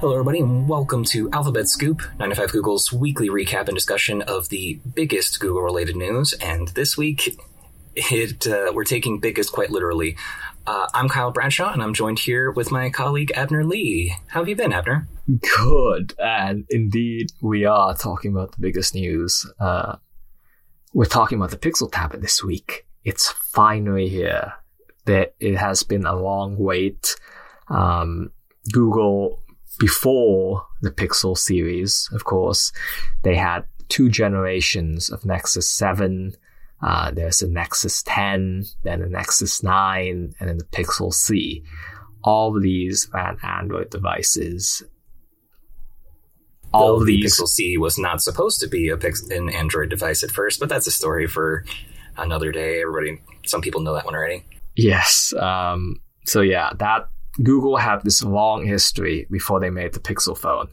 Hello, everybody, and welcome to Alphabet Scoop, 9to5Google's weekly recap and discussion of the biggest Google related news. And this week, it uh, we're taking biggest quite literally. Uh, I'm Kyle Bradshaw, and I'm joined here with my colleague Abner Li. How have you been, Abner? Good, and indeed, we are talking about the biggest news. Uh, we're talking about the Pixel tablet this week. It's finally here. That it has been a long wait. Um, Google before the Pixel series, of course, they had two generations of Nexus 7. Uh, there's a Nexus 10, then a Nexus 9, and then the Pixel C. All of these ran Android devices. All of the Pixel C was not supposed to be a Pix- an Android device at first, but that's a story for another day. Everybody, some people know that one already. Yes. Um, so yeah, that Google had this long history before they made the Pixel phone.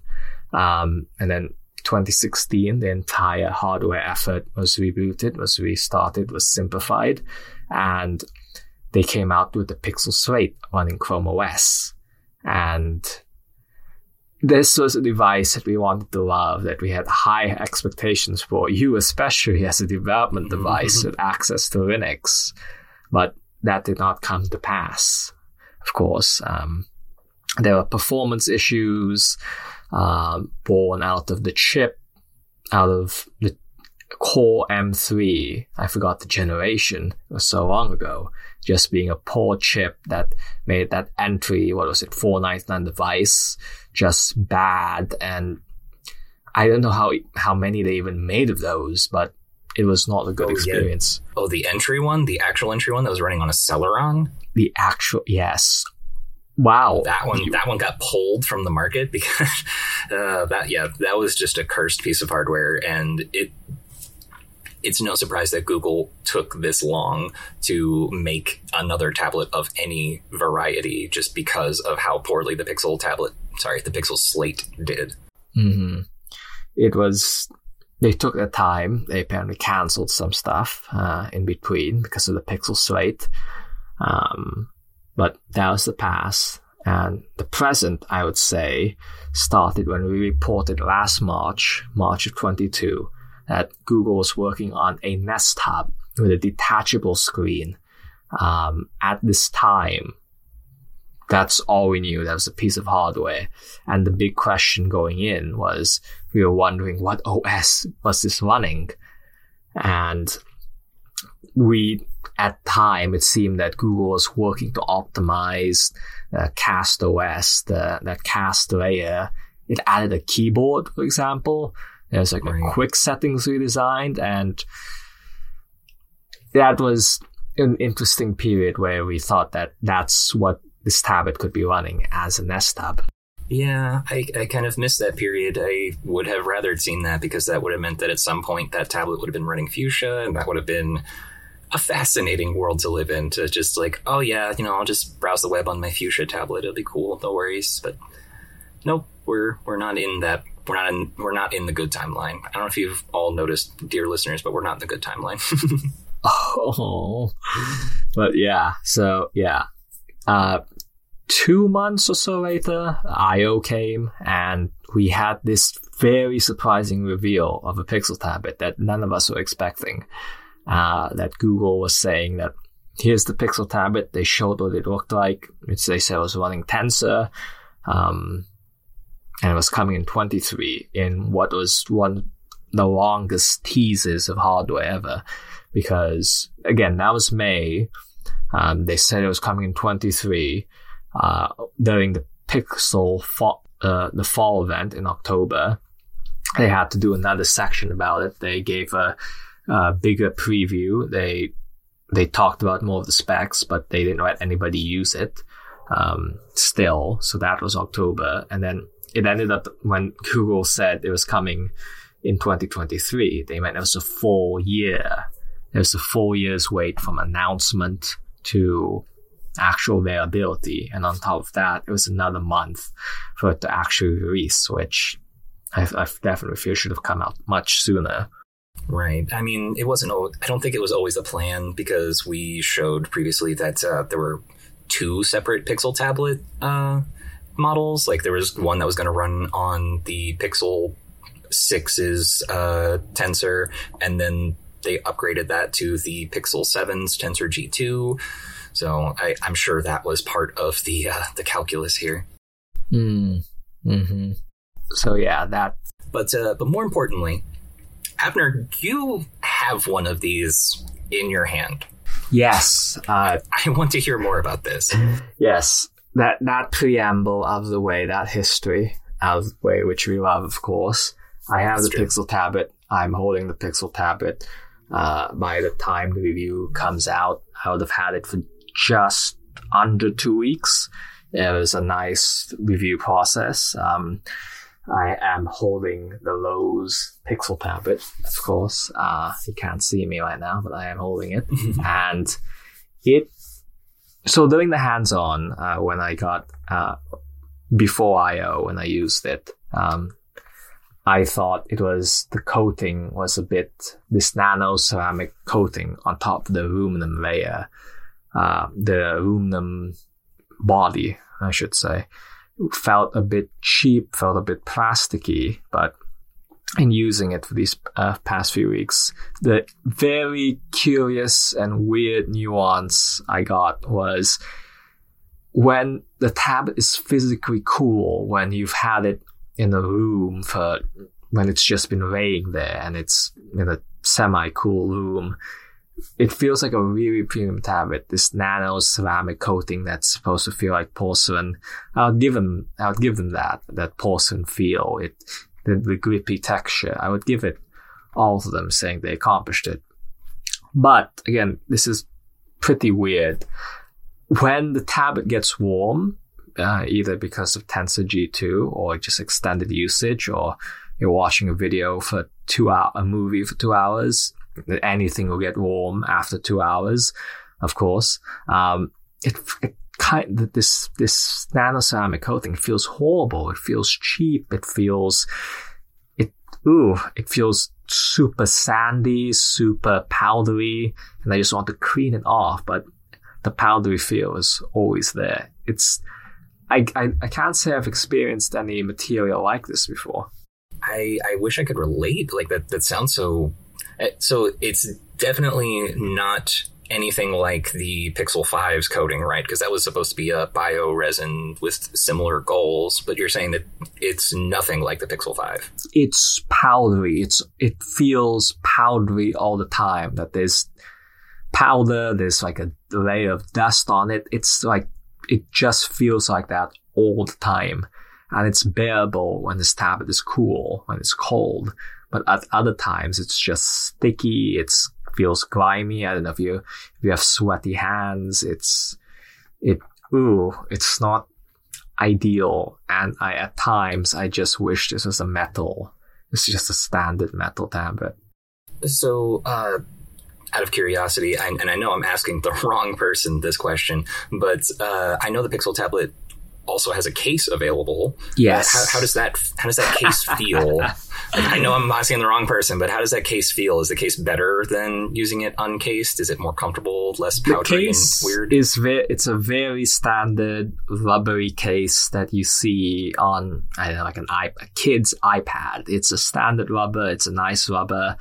Um, and then 2016, the entire hardware effort was rebooted, was restarted, was simplified, and they came out with the Pixel Slate running Chrome OS. And this was a device that we wanted to love, that we had high expectations for, you especially as a development mm-hmm. device with access to Linux. But that did not come to pass of course. Um, there were performance issues uh, born out of the chip, out of the Core M3. I forgot the generation. It was so long ago. Just being a poor chip that made that entry, what was it, 499 device, just bad. And I don't know how how many they even made of those, but it was not a good oh, experience. Yeah. Oh, the entry one, the actual entry one that was running on a Celeron the actual yes. Wow, that one that one got pulled from the market because uh, that yeah that was just a cursed piece of hardware, and it it's no surprise that Google took this long to make another tablet of any variety just because of how poorly the Pixel tablet, sorry, the Pixel Slate did. Mm-hmm. It was, they took their time. They apparently canceled some stuff uh, in between because of the Pixel Slate. Um, but that was the past. And the present, I would say, started when we reported last March, March of 22, that Google was working on a Nest Hub with a detachable screen. Um, at this time, that's all we knew. That was a piece of hardware. And the big question going in was we were wondering what OS was this running? And we at time, it seemed that Google was working to optimize uh, Cast OS, the, that Cast layer. It added a keyboard, for example. There's like a quick settings redesigned, and that was an interesting period where we thought that that's what this tablet could be running as a Nest Hub. Yeah, I, I kind of missed that period. I would have rather seen that because that would have meant that at some point that tablet would have been running Fuchsia, and that would have been a fascinating world to live in to just like, oh yeah, you know, I'll just browse the web on my Fuchsia tablet. It'll be cool. No worries. But nope, we're we're not in that. We're not in. We're not in the good timeline. I don't know if you've all noticed, dear listeners, but we're not in the good timeline. oh, but yeah. So yeah, uh, two months or so later, I/O came, and we had this very surprising reveal of a Pixel tablet that none of us were expecting uh, that Google was saying that here's the Pixel tablet. They showed what it looked like, which they said was running Tensor. Um, and it was coming in 23 in what was one the longest teases of hardware ever. Because again, that was May. Um, they said it was coming in 23 uh, during the Pixel fall, uh, the fall event in October. They had to do another section about it. They gave a uh, bigger preview. They they talked about more of the specs, but they didn't let anybody use it um, still. So that was October, and then it ended up when Google said it was coming in 2023. They meant it was a full year. It was a full year's wait from announcement to actual availability, and on top of that, it was another month for it to actually release, which I, I definitely feel should have come out much sooner. Right. I mean, it wasn't. I don't think it was always the plan because we showed previously that uh, there were two separate Pixel tablet uh, models. Like there was one that was going to run on the Pixel 6's uh, tensor, and then they upgraded that to the Pixel 7's tensor G2. So I, am sure that was part of the uh, the calculus here. Mm. Hmm. So yeah, that. But uh, but more importantly, Abner, you have one of these in your hand. Yes. Uh, I want to hear more about this. Yes. That, that preamble of the way, that history of the way, which we love, of course. I have That's the true. Pixel tablet. I'm holding the Pixel tablet. Uh, by the time the review comes out, I would have had it for just under two weeks. It was a nice review process. Um, I am holding the Lowe's Pixel tablet, of course. Uh, you can't see me right now, but I am holding it. and it, so doing the hands on, uh, when I got, uh, before IO, when I used it, um, I thought it was the coating was a bit, this nano ceramic coating on top of the aluminum layer, uh, the aluminum body, I should say felt a bit cheap, felt a bit plasticky, but in using it for these uh, past few weeks, the very curious and weird nuance I got was when the tablet is physically cool, when you've had it in a room for when it's just been laying there and it's in a semi cool room, it feels like a really premium tablet. This nano ceramic coating that's supposed to feel like porcelain. I'll give them, I'll give them that, that porcelain feel. It, the, the grippy texture. I would give it all of them saying they accomplished it. But again, this is pretty weird. When the tablet gets warm, uh, either because of Tensor G2 or just extended usage, or you're watching a video for two hour, a movie for two hours, anything will get warm after two hours, of course. Um, it, it kind of, this this nanoceramic coating feels horrible. It feels cheap. It feels it ooh. It feels super sandy, super powdery, and I just want to clean it off. But the powdery feel is always there. It's I, I, I can't say I've experienced any material like this before. I, I wish I could relate. Like that that sounds so Uh, so it's definitely not anything like the Pixel 5's coating, right? Because that was supposed to be a bio resin with similar goals, but you're saying that it's nothing like the Pixel 5. It's powdery. It's it feels powdery all the time. That there's powder, there's like a layer of dust on it. It's like it just feels like that all the time. And it's bearable when this tablet is cool, when it's cold. But at other times, it's just sticky. It feels grimy. I don't know if you if you have sweaty hands. It's it. Ooh, it's not ideal. And I at times I just wish this was a metal. It's just a standard metal tablet. So, uh, out of curiosity, I, and I know I'm asking the wrong person this question, but uh, I know the Pixel tablet also has a case available. Yes. How, how does that how does that case feel? I know I'm asking the wrong person, but how does that case feel? Is the case better than using it uncased? Is it more comfortable, less powdery and weird? Is ve- it's a very standard rubbery case that you see on I don't know, like an iP- a kid's iPad. It's a standard rubber. It's a nice rubber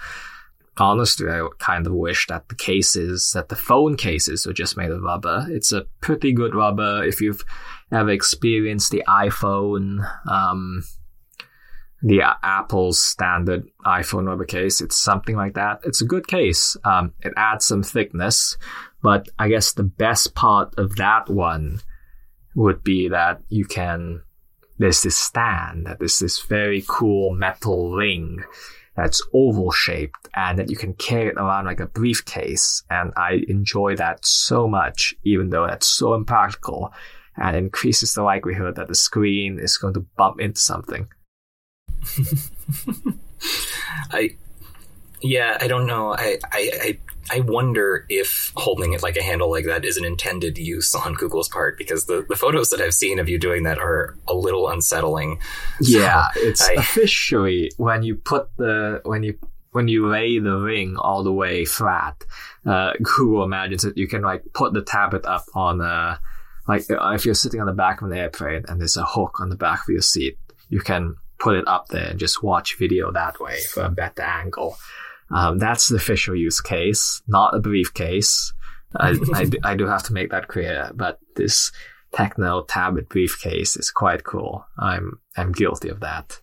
honestly, I kind of wish that the cases, that the phone cases were just made of rubber. It's a pretty good rubber. If you've ever experienced the iPhone, um, the Apple's standard iPhone rubber case. It's something like that. It's a good case. Um, it adds some thickness, but I guess the best part of that one would be that you can, there's this stand, there's this very cool metal ring that's oval shaped and that you can carry it around like a briefcase. And I enjoy that so much, even though that's so impractical and increases the likelihood that the screen is going to bump into something. I, yeah, I don't know. I, I, I, wonder if holding it like a handle like that is an intended use on Google's part because the, the photos that I've seen of you doing that are a little unsettling. Yeah, so it's I, officially when you put the when you when you lay the ring all the way flat, uh, Google imagines that you can like put the tablet up on a like if you're sitting on the back of an airplane and there's a hook on the back of your seat, you can put it up there and just watch video that way for a better angle. Um, that's the official use case, not a briefcase. I, I, I, do have to make that clear, but this Techno tablet briefcase is quite cool. I'm I'm guilty of that.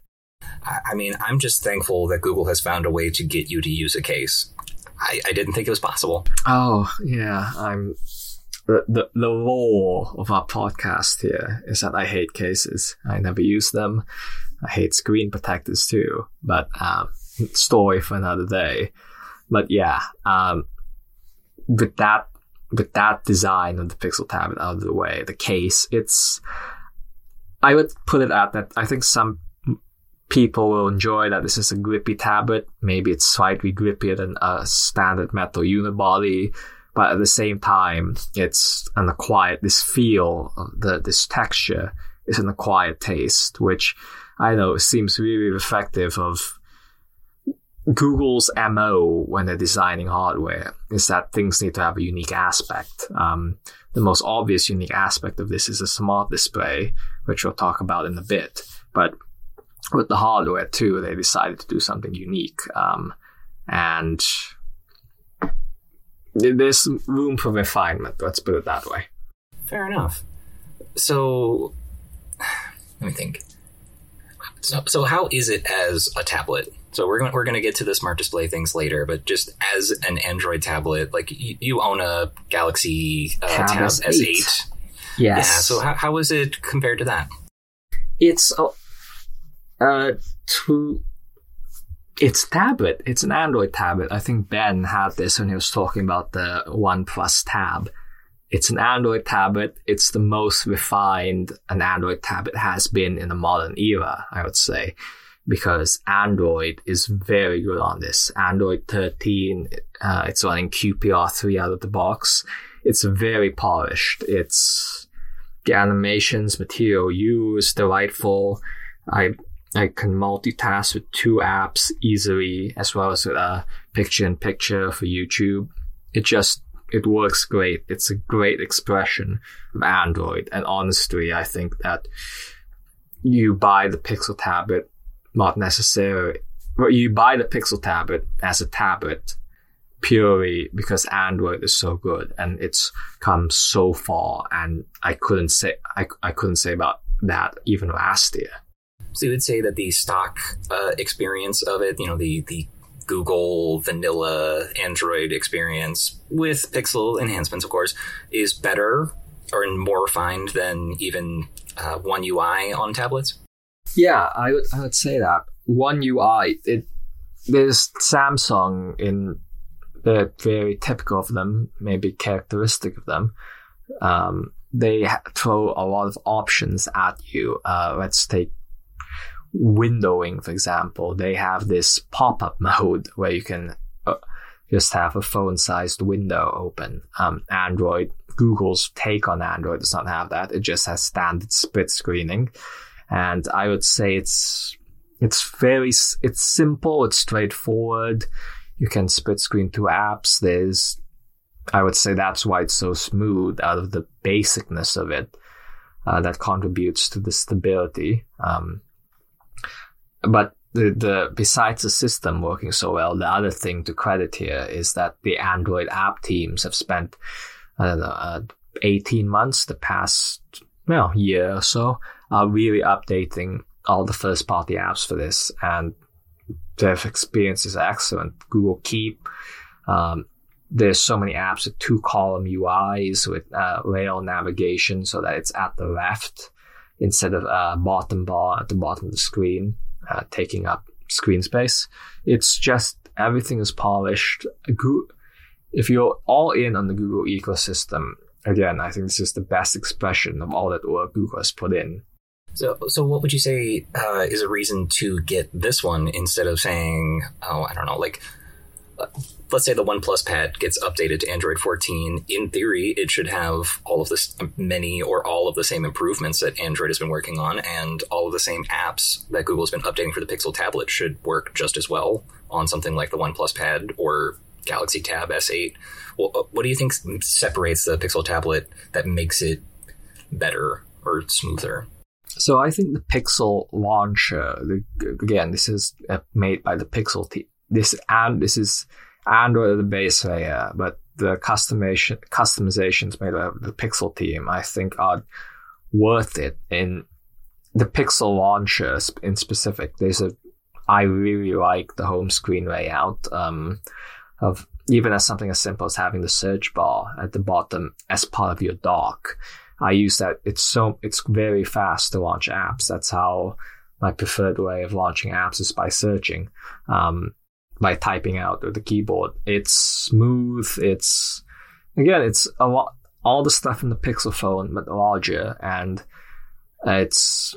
I mean, I'm just thankful that Google has found a way to get you to use a case. I, I didn't think it was possible. Oh yeah, I'm the, the the of our podcast here is that I hate cases. I never use them. I hate screen protectors too. But um, story for another day. But yeah, um, with that with that design of the Pixel tablet out of the way, the case, it's I would put it at that. I think some people will enjoy that this is a grippy tablet. Maybe it's slightly grippier than a standard metal unibody, but at the same time, it's an acquired, this feel, the, this texture is an acquired taste, which I know seems really reflective of Google's MO when they're designing hardware is that things need to have a unique aspect. Um, the most obvious unique aspect of this is a smart display, which we'll talk about in a bit. But with the hardware too, they decided to do something unique. Um, and there's room for refinement, let's put it that way. Fair enough. So, let me think. So, so how is it as a tablet? So we're going we're going to get to the smart display things later, but just as an Android tablet, like you, you own a Galaxy uh, Tab, Tab S8. Yes. Yeah. So how how is it compared to that? It's uh, uh to it's tablet. It's an Android tablet. I think Ben had this when he was talking about the OnePlus Tab. It's an Android tablet. It's the most refined an Android tablet has been in the modern era, I would say because Android is very good on this. Android 13, uh, it's running QPR3 out of the box. It's very polished. It's the animations, Material You, delightful. I I can multitask with two apps easily, as well as with a picture in picture for YouTube. It just it works great. It's a great expression of Android, and honestly, I think that you buy the Pixel tablet not necessarily. But you buy the Pixel tablet as a tablet purely because Android is so good and it's come so far. And I couldn't say I, I couldn't say about that even last year. So you would say that the stock uh, experience of it, you know, the the Google vanilla Android experience with Pixel enhancements, of course, is better or more refined than even uh, One UI on tablets. Yeah, I would I would say that One UI. It there's Samsung in the very typical of them, maybe characteristic of them. Um, they throw a lot of options at you. Uh, let's take windowing, for example. They have this pop up mode where you can uh, just have a phone sized window open. Um, Android, Google's take on Android does not have that. It just has standard split screening and I would say it's it's very it's simple, it's straightforward. You can split screen two apps. There's I would say that's why it's so smooth out of the basicness of it uh, that contributes to the stability. Um, but the, the besides the system working so well, the other thing to credit here is that the Android app teams have spent I don't know uh, 18 months, the past well year or so, are really updating all the first party apps for this and their experience is excellent. Google Keep, um, there's so many apps with two column UIs with uh, rail navigation so that it's at the left instead of a uh, bottom bar at the bottom of the screen, uh, taking up screen space. It's just everything is polished. If you're all in on the Google ecosystem, again, I think this is the best expression of all that work Google has put in. So, so what would you say uh, is a reason to get this one instead of saying, oh, I don't know, like, let's say the OnePlus Pad gets updated to Android 14. In theory, it should have all of this, many or all of the same improvements that Android has been working on, and all of the same apps that Google's been updating for the Pixel tablet should work just as well on something like the OnePlus Pad or Galaxy Tab S8. Well, uh, what do you think separates the Pixel tablet that makes it better or smoother? So I think the Pixel launcher, again, this is uh, made by the Pixel team. This and this is Android the base layer, but the customization customizations made by the Pixel team, I think, are worth it. In the Pixel launcher in specific, there's a I really like the home screen layout um, of even as something as simple as having the search bar at the bottom as part of your dock. I use that. It's so it's very fast to launch apps. That's how my preferred way of launching apps is by searching, um, by typing out with the keyboard. It's smooth. It's again, it's a lot. All the stuff in the Pixel phone, but larger, and it's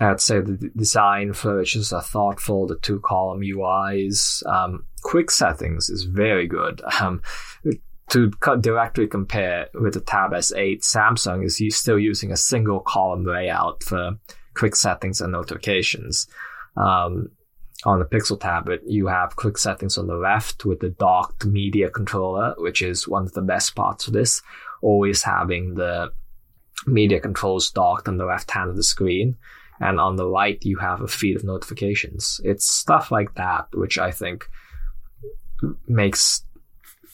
I'd say the design features are thoughtful. The two column UIs, um, quick settings is very good. Um, to directly compare with the Tab S8, Samsung is still using a single column layout for quick settings and notifications. Um, on the Pixel tablet, you have quick settings on the left with the docked media controller, which is one of the best parts of this. Always having the media controls docked on the left hand of the screen. And on the right, you have a feed of notifications. It's stuff like that, which I think makes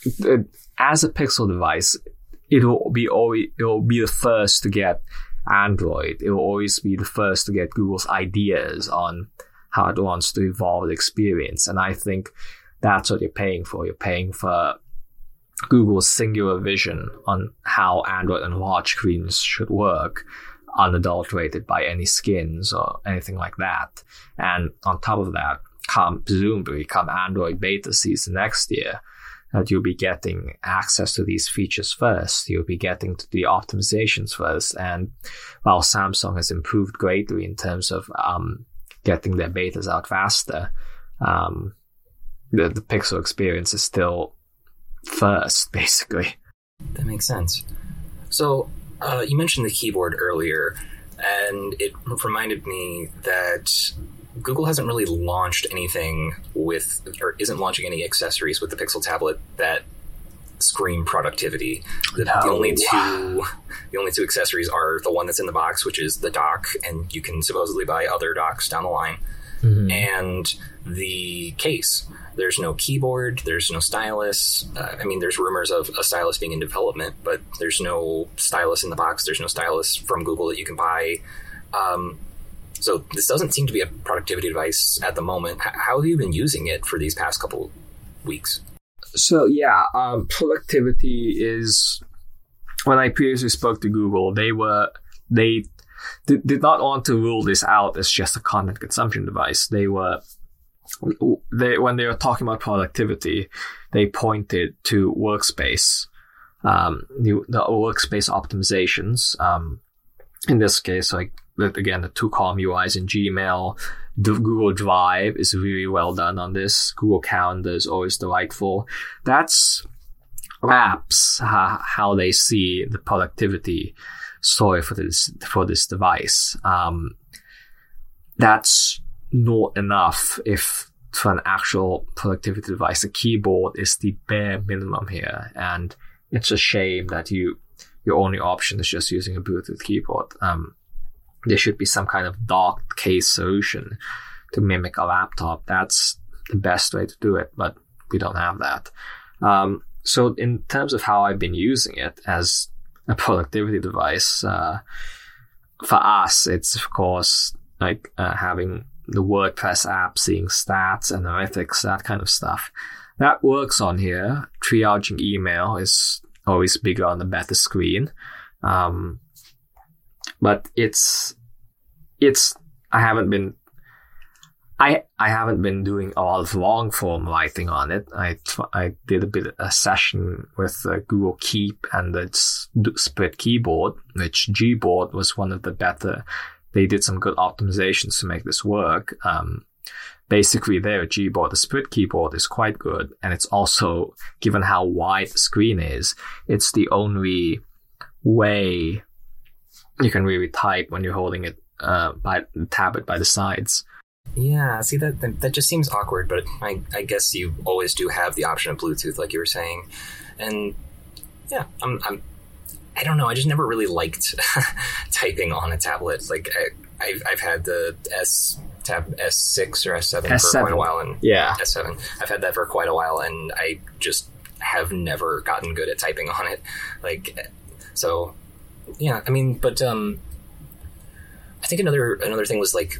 it, as a Pixel device, it'll be always it'll be the first to get Android. It will always be the first to get Google's ideas on how it wants to evolve the experience. And I think that's what you're paying for. You're paying for Google's singular vision on how Android and large screens should work, unadulterated by any skins or anything like that. And on top of that, come presumably come Android beta season next year, that you'll be getting access to these features first. You'll be getting to the optimizations first. And while Samsung has improved greatly in terms of um, getting their betas out faster, um, the, the Pixel experience is still first, basically. That makes sense. So, uh, you mentioned the keyboard earlier, and it reminded me that Google hasn't really launched anything with, or isn't launching any accessories with the Pixel tablet that scream productivity. The, no. the, only two, the only two accessories are the one that's in the box, which is the dock, and you can supposedly buy other docks down the line, mm-hmm. and the case. There's no keyboard. There's no stylus. Uh, I mean, there's rumors of a stylus being in development, but there's no stylus in the box. There's no stylus from Google that you can buy. Um, so this doesn't seem to be a productivity device at the moment. How have you been using it for these past couple weeks? So yeah, um, productivity is when I previously spoke to Google, they were they did, did not want to rule this out as just a content consumption device. They were they when they were talking about productivity, they pointed to workspace, um, the, the workspace optimizations. Um, in this case, like again, the two column UIs in Gmail. The Google Drive is really well done on this. Google Calendar is always delightful. That's apps uh, how they see the productivity story for this for this device. Um, that's not enough if for an actual productivity device. The keyboard is the bare minimum here, and it's a shame that you your only option is just using a Bluetooth keyboard. Um, there should be some kind of docked case solution to mimic a laptop. That's the best way to do it, but we don't have that. Um, so, in terms of how I've been using it as a productivity device, uh, for us, it's of course like uh, having the WordPress app, seeing stats, and analytics, that kind of stuff. That works on here. Triaging email is always bigger on the better screen. Um, but it's it's I haven't been I I haven't been doing a lot of long form writing on it. I I did a bit a session with uh, Google Keep and the split keyboard, which Gboard was one of the better. They did some good optimizations to make this work. Um, basically, there Gboard, the split keyboard is quite good, and it's also given how wide the screen is, it's the only way you can really type when you're holding it uh, by the tablet by the sides. Yeah, see that that just seems awkward, but I, I guess you always do have the option of Bluetooth, like you were saying, and yeah, I'm I'm I don't know. I just never really liked typing on a tablet. Like I, I've, I've had the S tab S6 or S7, S7. for quite a while, and Yeah. S7. I've had that for quite a while, and I just have never gotten good at typing on it. Like, so yeah. I mean, but um, I think another another thing was like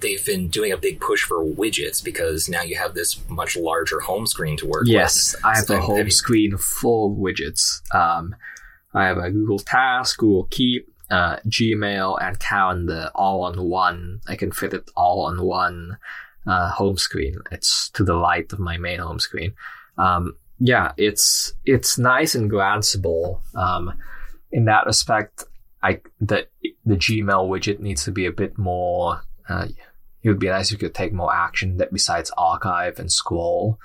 they've been doing a big push for widgets because now you have this much larger home screen to work Yes, with. Yes, I have So a home screen full of widgets. Um, I have a Google Task, Google Keep, uh, Gmail, and Calendar all on one. I can fit it all on one uh, home screen. It's to the right of my main home screen. Um, yeah, it's it's nice and glanceable. Um, in that respect, I the the Gmail widget needs to be a bit more. Uh, it would be nice if you could take more action that besides archive and scroll.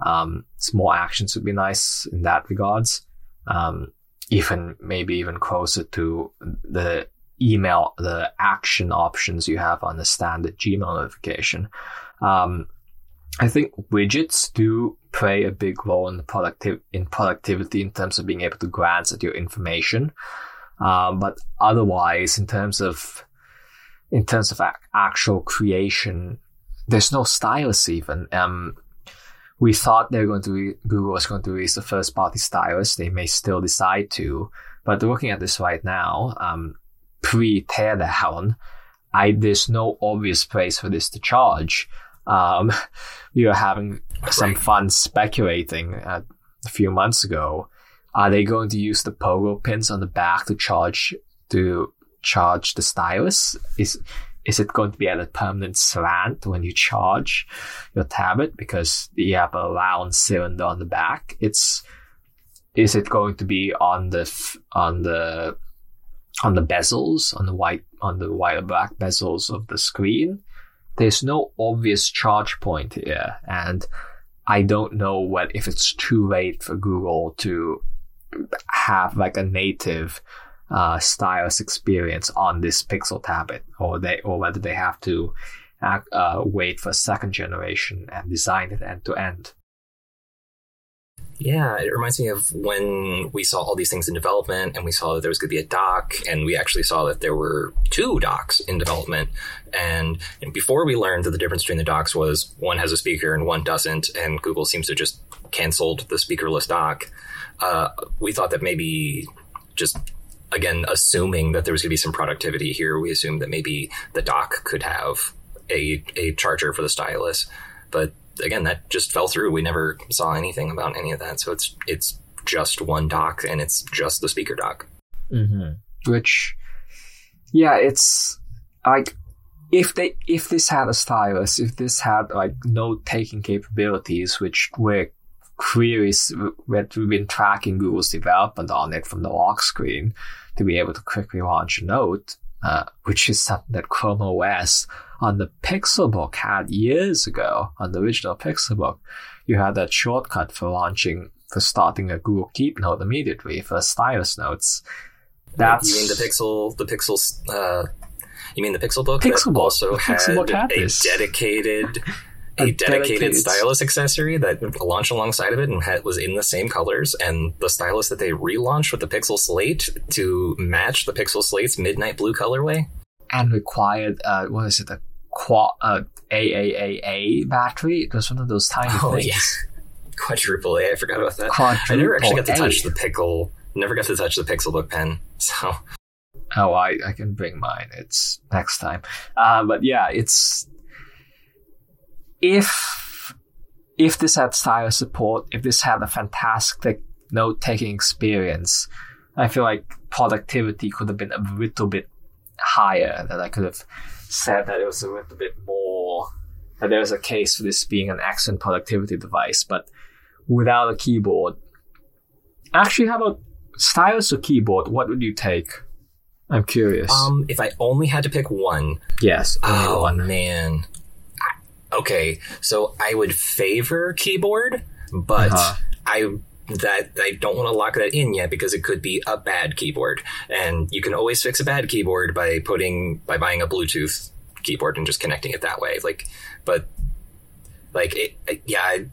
Um, small actions would be nice in that regards. Um, even maybe even closer to the email, the action options you have on the standard Gmail notification. Um, I think widgets do play a big role in the in productivity in terms of being able to glance at your information. Um, but otherwise, in terms of in terms of ac- actual creation, there's no stylus even. Um, we thought they were going to re- Google was going to release a first party stylus. They may still decide to, but looking at this right now, um, pre teardown, I there's no obvious place for this to charge. Um, we were having some fun speculating uh, a few months ago. Are they going to use the pogo pins on the back to charge to charge the stylus? Is is it going to be at a permanent slant when you charge your tablet because you have a round cylinder on the back? It's is it going to be on the on the on the bezels on the white on the white or black bezels of the screen? There's no obvious charge point here, and I don't know what if it's too late for Google to have like a native uh, stylus experience on this Pixel tablet, or they or whether they have to act, uh, wait for second generation and design it end to end. Yeah, it reminds me of when we saw all these things in development and we saw that there was going to be a dock and we actually saw that there were two docks in development. And before we learned that the difference between the docks was one has a speaker and one doesn't, and Google seems to just canceled the speakerless dock, uh, we thought that maybe just again, assuming that there was going to be some productivity here, we assumed that maybe the dock could have a, a charger for the stylus. But again, that just fell through. We never saw anything about any of that. So it's it's just one dock and it's just the speaker dock. Mm-hmm. Which, yeah, it's like if they if this had a stylus, if this had like note taking capabilities, which were queries that we've been tracking Google's development on it from the lock screen to be able to quickly launch a note, uh, which is something that Chrome OS on the Pixelbook had years ago on the original Pixelbook. You had that shortcut for launching for starting a Google Keep note immediately for stylus notes. That's you mean the Pixel the Pixel uh, you mean the Pixel book Pixelbook. that also The had, Pixelbook had a this. dedicated a, A dedicated, dedicated- stylus accessory that launched alongside of it and had, was in the same colors and the stylus that they relaunched with the Pixel Slate to match the Pixel Slate's midnight blue colorway. And required uh, what is it a quad uh, AAAA battery. It was one of those tiny Oh things. yeah, quadruple A. I forgot about that. Quadruple I never actually got to A. touch the pickle. Never got to touch the Pixel Book pen. So Oh, I, I can bring mine. It's next time. Uh, but yeah, it's if if this had stylus support, if this had a fantastic note taking experience, I feel like productivity could have been a little bit higher. That I could have said that it was a little bit more. That there was a case for this being an excellent productivity device, but without a keyboard. Actually, how about stylus or keyboard? What would you take? I'm curious. um, if I only had to pick one, yes. Oh one. man. Okay, so I would favor keyboard, but Uh-huh. I that I don't want to lock that in yet because it could be a bad keyboard, and you can always fix a bad keyboard by putting by buying a Bluetooth keyboard and just connecting it that way. Like, but like it, yeah. I,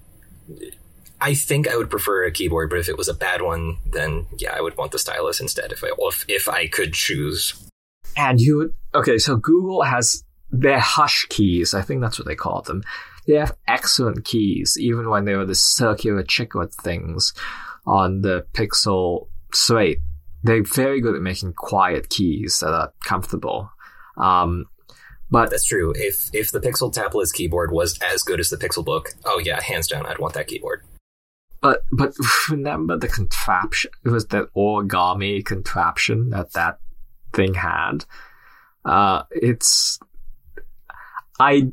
I think I would prefer a keyboard, but if it was a bad one, then yeah, I would want the stylus instead. If I if, if I could choose. And you okay. So Google has their hush keys. I think that's what they call them. They have excellent keys, even when they were the circular chiclet things on the Pixel Slate. They're very good at making quiet keys that are comfortable. Um, but that's true. If if the Pixel tablet's keyboard was as good as the Pixel Book, oh yeah, hands down, I'd want that keyboard. But but remember the contraption? It was that origami contraption that that thing had. Uh, it's I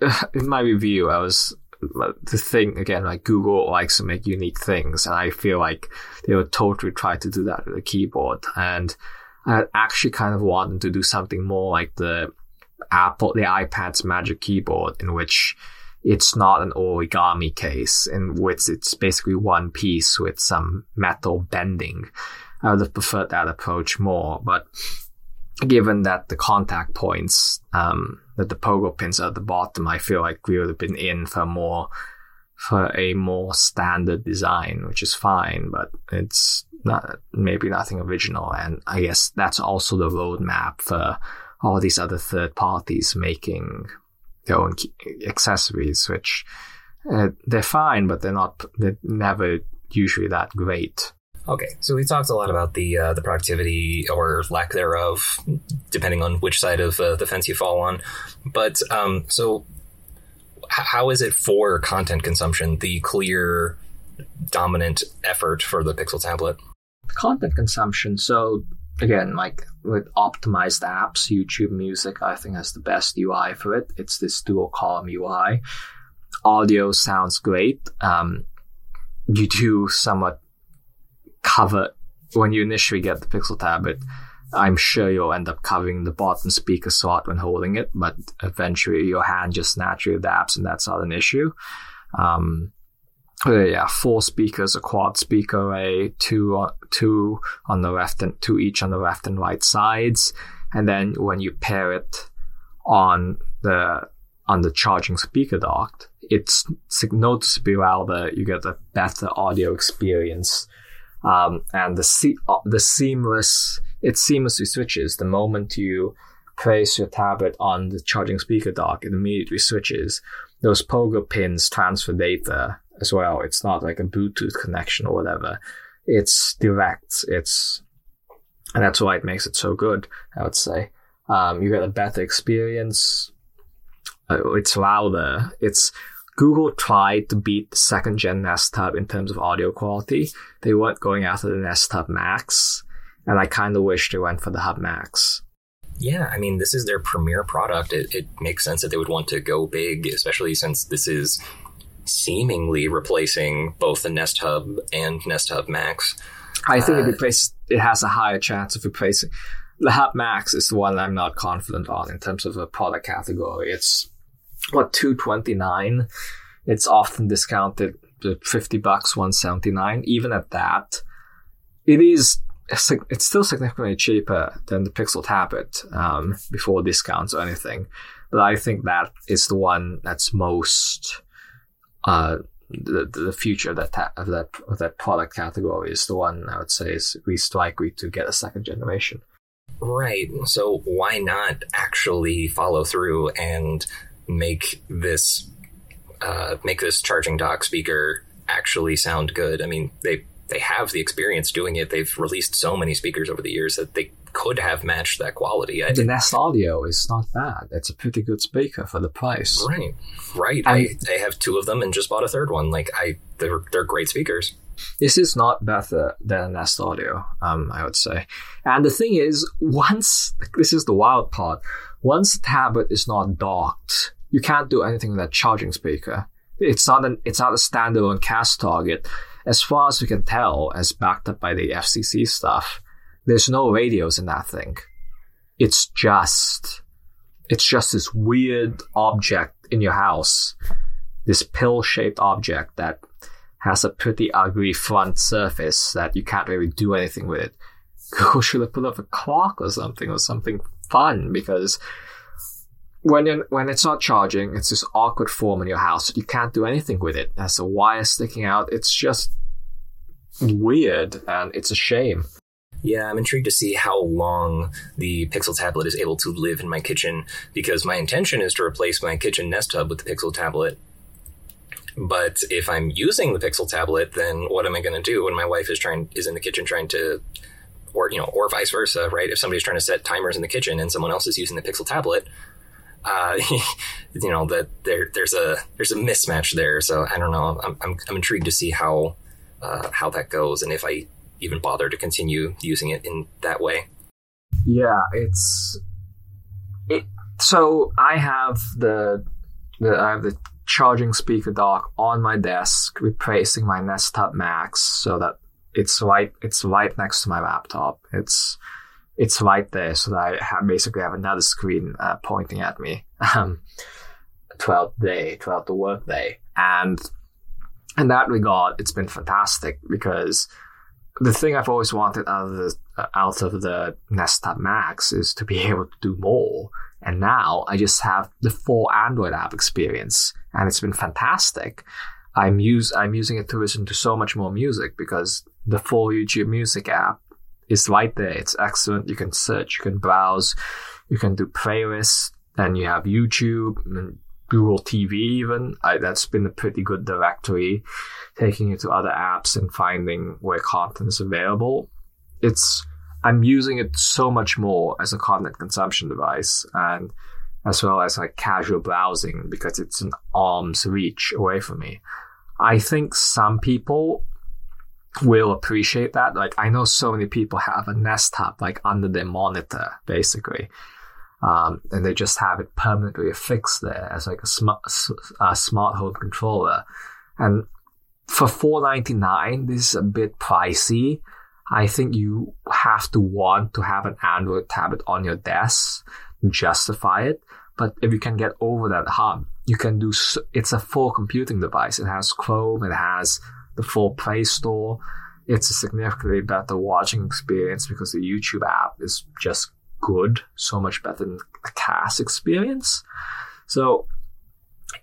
in my review, I was the thing again, like Google likes to make unique things, and I feel like they would totally try to do that with a keyboard. And I actually kind of wanted to do something more like the Apple, the iPad's Magic Keyboard, in which it's not an origami case, in which it's basically one piece with some metal bending. I would have preferred that approach more, but given that the contact points, um, that the pogo pins at the bottom, I feel like we would have been in for more, for a more standard design, which is fine, but it's not, maybe nothing original. And I guess that's also the roadmap for all these other third parties making their own accessories, which uh, they're fine, but they're not, they're never usually that great. Okay, so we talked a lot about the uh, the productivity or lack thereof, depending on which side of uh, the fence you fall on. But um, so, h- how is it for content consumption? The clear dominant effort for the Pixel tablet. Content consumption. So again, like with optimized apps, YouTube Music, I think has the best UI for it. It's this dual column UI. Audio sounds great. Um, you do somewhat cover when you initially get the Pixel tablet. I'm sure you'll end up covering the bottom speaker slot when holding it, but eventually your hand just naturally adapts, and that's not an issue. Um, yeah, four speakers, a quad speaker array, two on, two on the left and two each on the left and right sides, and then when you pair it on the on the charging speaker dock, it's noticeably louder. You get a better audio experience um, and the se- uh, the seamless it seamlessly switches the moment you place your tablet on the charging speaker dock. It immediately switches. Those pogo pins transfer data as well. It's not like a Bluetooth connection or whatever. It's direct. It's and that's why it makes it so good. I would say um, you get a better experience. Uh, it's louder. It's Google tried to beat the second gen Nest Hub in terms of audio quality. They weren't going after the Nest Hub Max, and I kind of wish they went for the Hub Max. Yeah, I mean, this is their premier product. It, it makes sense that they would want to go big, especially since this is seemingly replacing both the Nest Hub and Nest Hub Max. I think uh, it replaces. It has a higher chance of replacing. The Hub Max is the one I'm not confident on in terms of a product category. It's what 229 it's often discounted to 50 bucks 179 even at that it is it's still significantly cheaper than the pixel tablet um, before discounts or anything but i think that is the one that's most uh, the, the future of that, ta- of that of that product category is the one I would say is least likely to get a second generation. Right. So why not actually follow through and make this uh, make this charging dock speaker actually sound good. I mean, they they have the experience doing it. They've released so many speakers over the years that they could have matched that quality. I, the Nest Audio is not bad. It's a pretty good speaker for the price. Right, right. I, I have two of them and just bought a third one. Like I, they're they're great speakers. This is not better than Nest Audio, um, I would say. And the thing is, once this is the wild part, once the tablet is not docked, you can't do anything with that charging speaker. It's not an it's not a standalone cast target. As far as we can tell, as backed up by the FCC stuff, there's no radios in that thing. It's just it's just this weird object in your house, this pill-shaped object that has a pretty ugly front surface that you can't really do anything with it. Google should have put up a clock or something or something fun because when you when it's not charging, it's this awkward form in your house. You can't do anything with it. There's a wire sticking out. It's just weird, and it's a shame. Yeah, I'm intrigued to see how long the Pixel tablet is able to live in my kitchen because my intention is to replace my kitchen Nest Hub with the Pixel tablet. But if I'm using the Pixel tablet, then what am I going to do when my wife is trying is in the kitchen trying to, or you know, or vice versa, right? If somebody's trying to set timers in the kitchen and someone else is using the Pixel tablet, uh, you know that there there's a there's a mismatch there. So I don't know. I'm I'm, I'm intrigued to see how uh, how that goes and if I even bother to continue using it in that way. Yeah, it's it. So I have the the I have the charging speaker dock on my desk, replacing my Hub Max, so that it's right it's right next to my laptop. It's it's right there, so that I have, basically have another screen uh, pointing at me um, throughout the day, throughout the workday, and in that regard, it's been fantastic because the thing I've always wanted out of the out of the Nest Hub Max is to be able to do more. And now I just have the full Android app experience, and it's been fantastic. I'm use I'm using it to listen to so much more music because the full YouTube Music app is right there. It's excellent. You can search, you can browse, you can do playlists, and you have YouTube and Google TV even. I, that's been a pretty good directory, taking you to other apps and finding where content is available. It's I'm using it so much more as a content consumption device and as well as like casual browsing because it's an arm's reach away from me. I think some people will appreciate that. Like I know so many people have a Nest Hub like under their monitor, basically. Um, and they just have it permanently affixed there as like a smart, a smart home controller. And for four ninety nine, this is a bit pricey. I think you have to want to have an Android tablet on your desk to justify it. But if you can get over that hump, you can do. It's a full computing device. It has Chrome. It has the full Play Store. It's a significantly better watching experience because the YouTube app is just good, so much better than the cast experience. So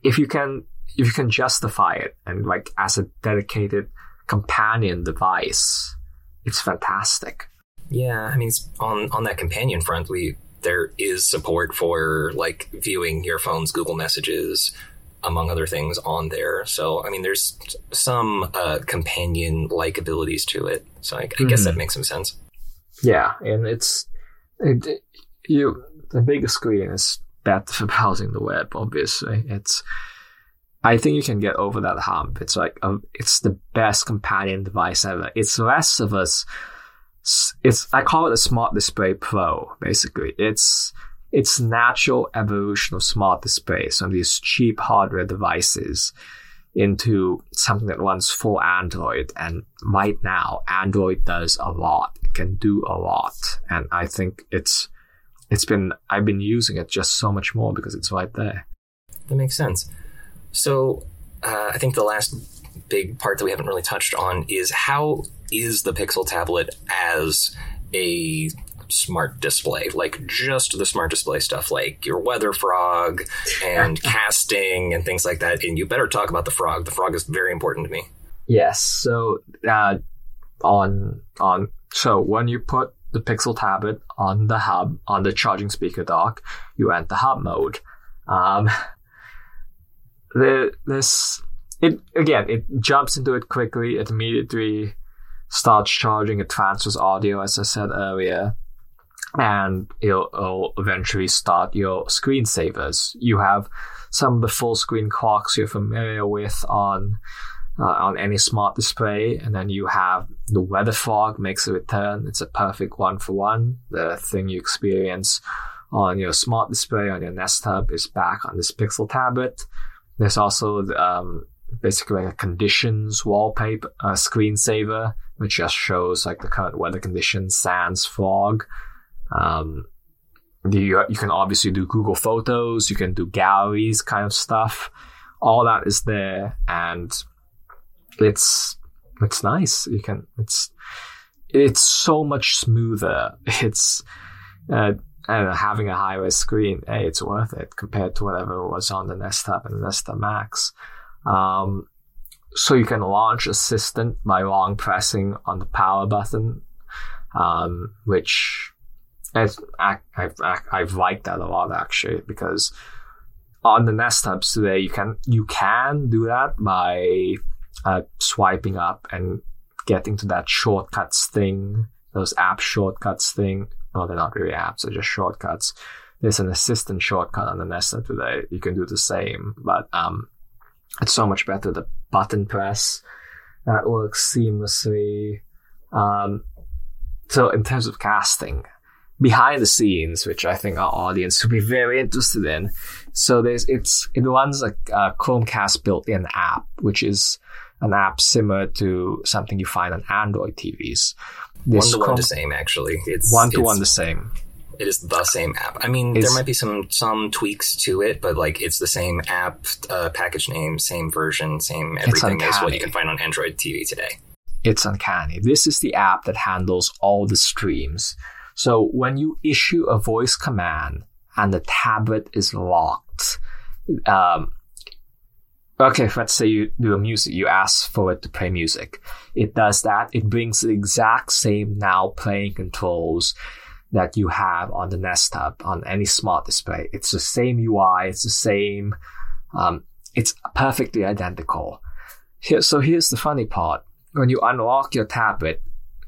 if you can if you can justify it and like as a dedicated companion device, it's fantastic. Yeah, I mean on on that companion front, we there is support for like viewing your phone's Google Messages, among other things, on there. So I mean, there's some uh, companion like abilities to it. So I, I mm-hmm. guess that makes some sense. Yeah, and it's it, you the biggest screen is better for browsing the web. Obviously, it's. I think you can get over that hump. It's like a, it's the best companion device ever. It's less of a. It's I call it a smart display pro. Basically, it's it's natural evolution of smart displays from these cheap hardware devices into something that runs full Android. And right now, Android does a lot. Can do a lot. And I think it's, it's been, I've been using it just so much more because it's right there. That makes sense. So, uh, I think the last big part that we haven't really touched on is how is the Pixel tablet as a smart display, like just the smart display stuff, like your weather frog and casting and things like that. And you better talk about the frog. The frog is very important to me. Yes. So uh, on on so when you put the Pixel tablet on the hub on the charging speaker dock, you enter hub mode. Um, the this it again it jumps into it quickly. It immediately starts charging. It transfers audio, as I said earlier and it'll, eventually start your screensavers. You have some of the full screen clocks you're familiar with on uh, on any smart display, and then you have the weather frog makes a return. It's a perfect one for one. The thing you experience on your smart display on your Nest Hub is back on this Pixel tablet. There's also um, basically a conditions wallpaper uh, screensaver, which just shows like the current weather conditions, sans frog. Um, you, you can obviously do Google Photos, you can do galleries kind of stuff. All that is there, and it's it's nice. You can it's it's so much smoother. It's uh, having a high res screen, hey, it's worth it compared to whatever was on the Nest Hub and the Nest Hub Max. Um, so you can launch Assistant by long pressing on the power button, um, which is, I, I, I, I've liked that a lot actually because on the Nest Hubs today you can you can do that by uh, swiping up and getting to that shortcuts thing, those app shortcuts thing. Well, they're not really apps; they're just shortcuts. There's an assistant shortcut on the Nest Hub today. You can do the same, but um, it's so much better. The button press that works seamlessly. Um, so in terms of casting, behind the scenes, which I think our audience would be very interested in. So there's it's it runs a, a Chromecast built-in app, which is an app similar to something you find on Android TVs. This one to Chrome, one the same, actually. It's one to one the same. It is the same app. I mean, it's, there might be some some tweaks to it, but like it's the same app, uh, package name, same version, same everything as what you can find on Android TV today. It's uncanny. This is the app that handles all the streams. So when you issue a voice command and the tablet is locked, um, okay, let's say you do a music, you ask for it to play music. It does that. It brings the exact same now playing controls that you have on the Nest Hub on any smart display. It's the same UI. It's the same. Um, it's perfectly identical. Here, so here's the funny part. When you unlock your tablet,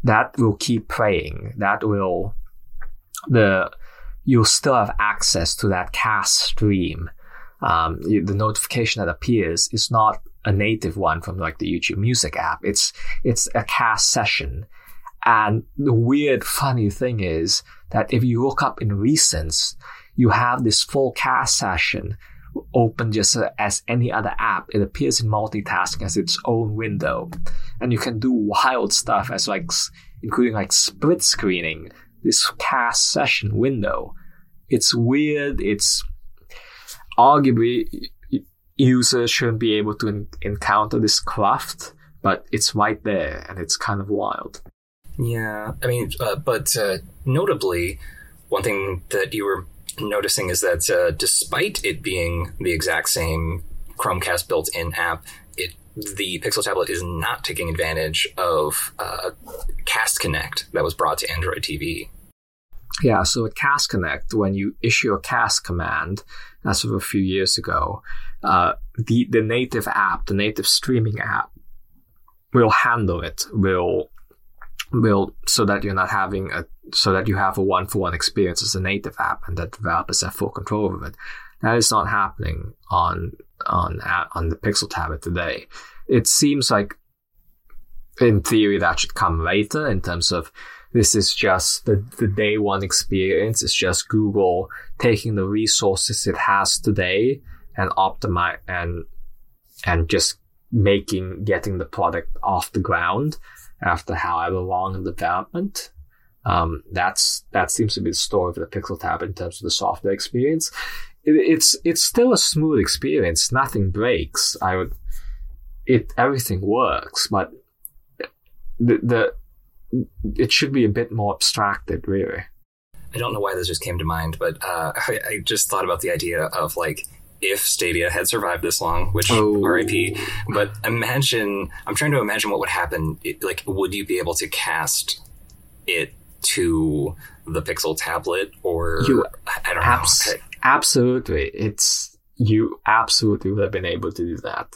that will keep playing. That will the you'll still have access to that cast stream. Um, the notification that appears is not a native one from like the YouTube Music app. It's it's a cast session. And the weird, funny thing is that if you look up in recents, you have this full cast session open just as any other app. It appears in multitasking as its own window. And you can do wild stuff as like, including like split screening this cast session window. It's weird. It's arguably users shouldn't be able to in- encounter this craft, but it's right there and it's kind of wild. Yeah, I mean, uh, but uh, notably, one thing that you were noticing is that uh, despite it being the exact same Chromecast built-in app, it the Pixel tablet is not taking advantage of uh, Cast Connect that was brought to Android TV. Yeah, so with Cast Connect, when you issue a cast command, as of a few years ago, uh, the the native app, the native streaming app, will handle it. Will will so that you're not having a so that you have a one for one experience as a native app, and that developers have full control over it. That is not happening on on on the Pixel tablet today. It seems like, in theory, that should come later in terms of this is just the, the day one experience. It's just Google taking the resources it has today and optimize and, and just making, getting the product off the ground after however long in development. Um, that's, that seems to be the story of the Pixel Tab in terms of the software experience. It, it's, it's still a smooth experience. Nothing breaks. I would, it, everything works, but the, the, it should be a bit more abstracted, really. I don't know why this just came to mind, but uh, I, I, just thought about the idea of like if Stadia had survived this long, which oh. RIP. But imagine, I'm trying to imagine what would happen. Like, would you be able to cast it to the Pixel tablet, or you, I don't abs- know. Absolutely, it's you absolutely would have been able to do that,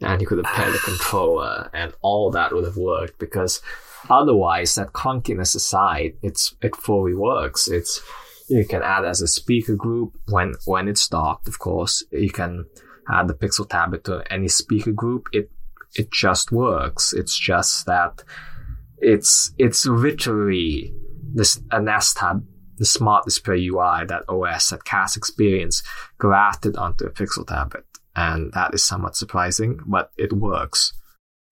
and you could have paired the controller, and all that would have worked because Otherwise, that clunkiness aside, it's it fully works. It's you can add as a speaker group when when it's docked. Of course, you can add the Pixel tablet to any speaker group. It it just works. It's just that it's it's literally this a Nest Hub, the smart display UI, that OS, that cast experience grafted onto a Pixel tablet, and that is somewhat surprising, but it works.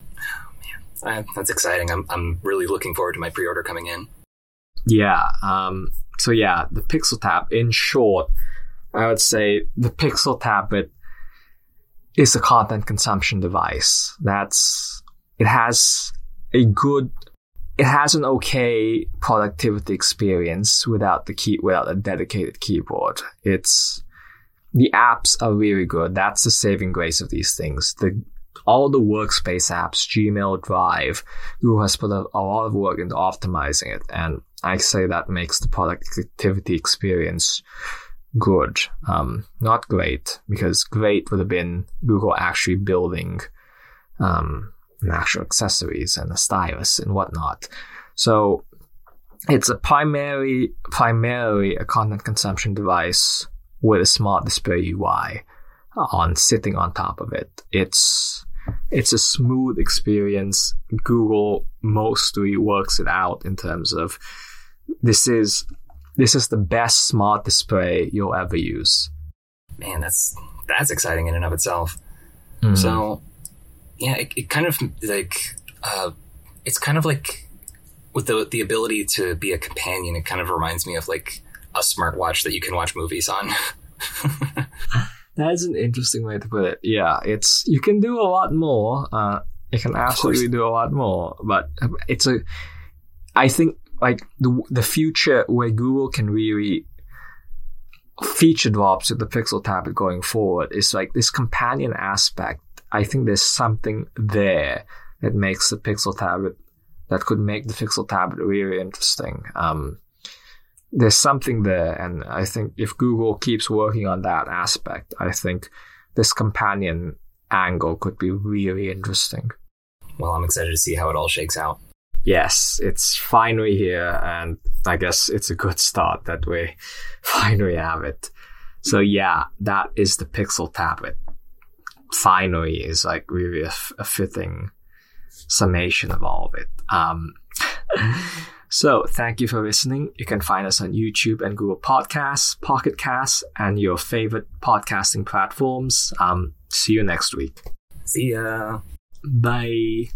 Oh, man. Uh, that's exciting. I'm I'm really looking forward to my pre-order coming in. Yeah. Um. So yeah, the Pixel Tab. In short, I would say the Pixel Tablet is a content consumption device. That's it has a good it has an okay productivity experience without the key without a dedicated keyboard. It's the apps are really good. That's the saving grace of these things. The all the workspace apps, Gmail, Drive, Google has put a, a lot of work into optimizing it, and I say that makes the productivity experience good. Um, not great because great would have been Google actually building um, actual accessories and a stylus and whatnot. So it's a primary, primarily a content consumption device with a smart display UI on sitting on top of it. It's it's a smooth experience. Google mostly works it out in terms of this is this is the best smart display you'll ever use. Man, that's that's exciting in and of itself. Mm-hmm. So yeah, it, it, kind of like uh, it's kind of like with the the ability to be a companion. It kind of reminds me of like a smartwatch that you can watch movies on. That's an interesting way to put it. Yeah, it's you can do a lot more. Uh, you can absolutely do a lot more, but it's a. I think like the the future where Google can really feature drops with the Pixel tablet going forward is like this companion aspect I think there's something there that makes the Pixel tablet that could make the Pixel tablet really interesting. Um, there's something there, and I think if Google keeps working on that aspect, I think this companion angle could be really interesting. Well, I'm excited to see how it all shakes out. Yes, it's finally here, and I guess it's a good start that we finally have it. So yeah, that is the Pixel tablet finally is like really a, a fitting summation of all of it. Um, so thank you for listening. You can find us on YouTube and Google Podcasts, Pocket Casts, and your favorite podcasting platforms. Um, see you next week. See ya. Bye.